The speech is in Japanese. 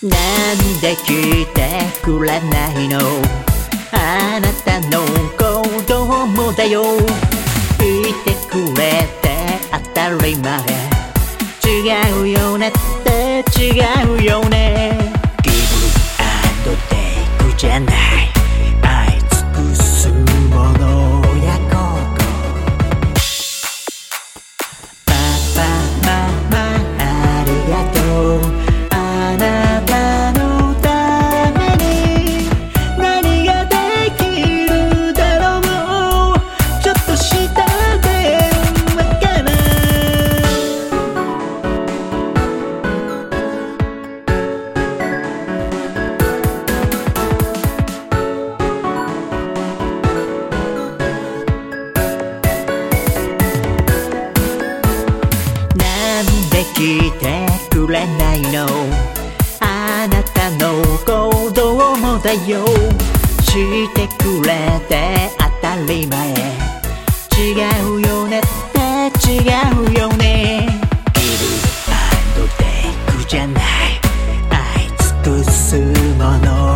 なんで聞いてくれないの？あなたの子供だよ。言ってくれて当たり前。違うよねって違うよね。Give and take じゃない。愛尽くすものやここ。パパママありがとう。なんで聞いてくれないの。あなたの子供だよ。してくれて当たり前。違うよねって違うよね。Give and take じゃない。愛尽くすもの。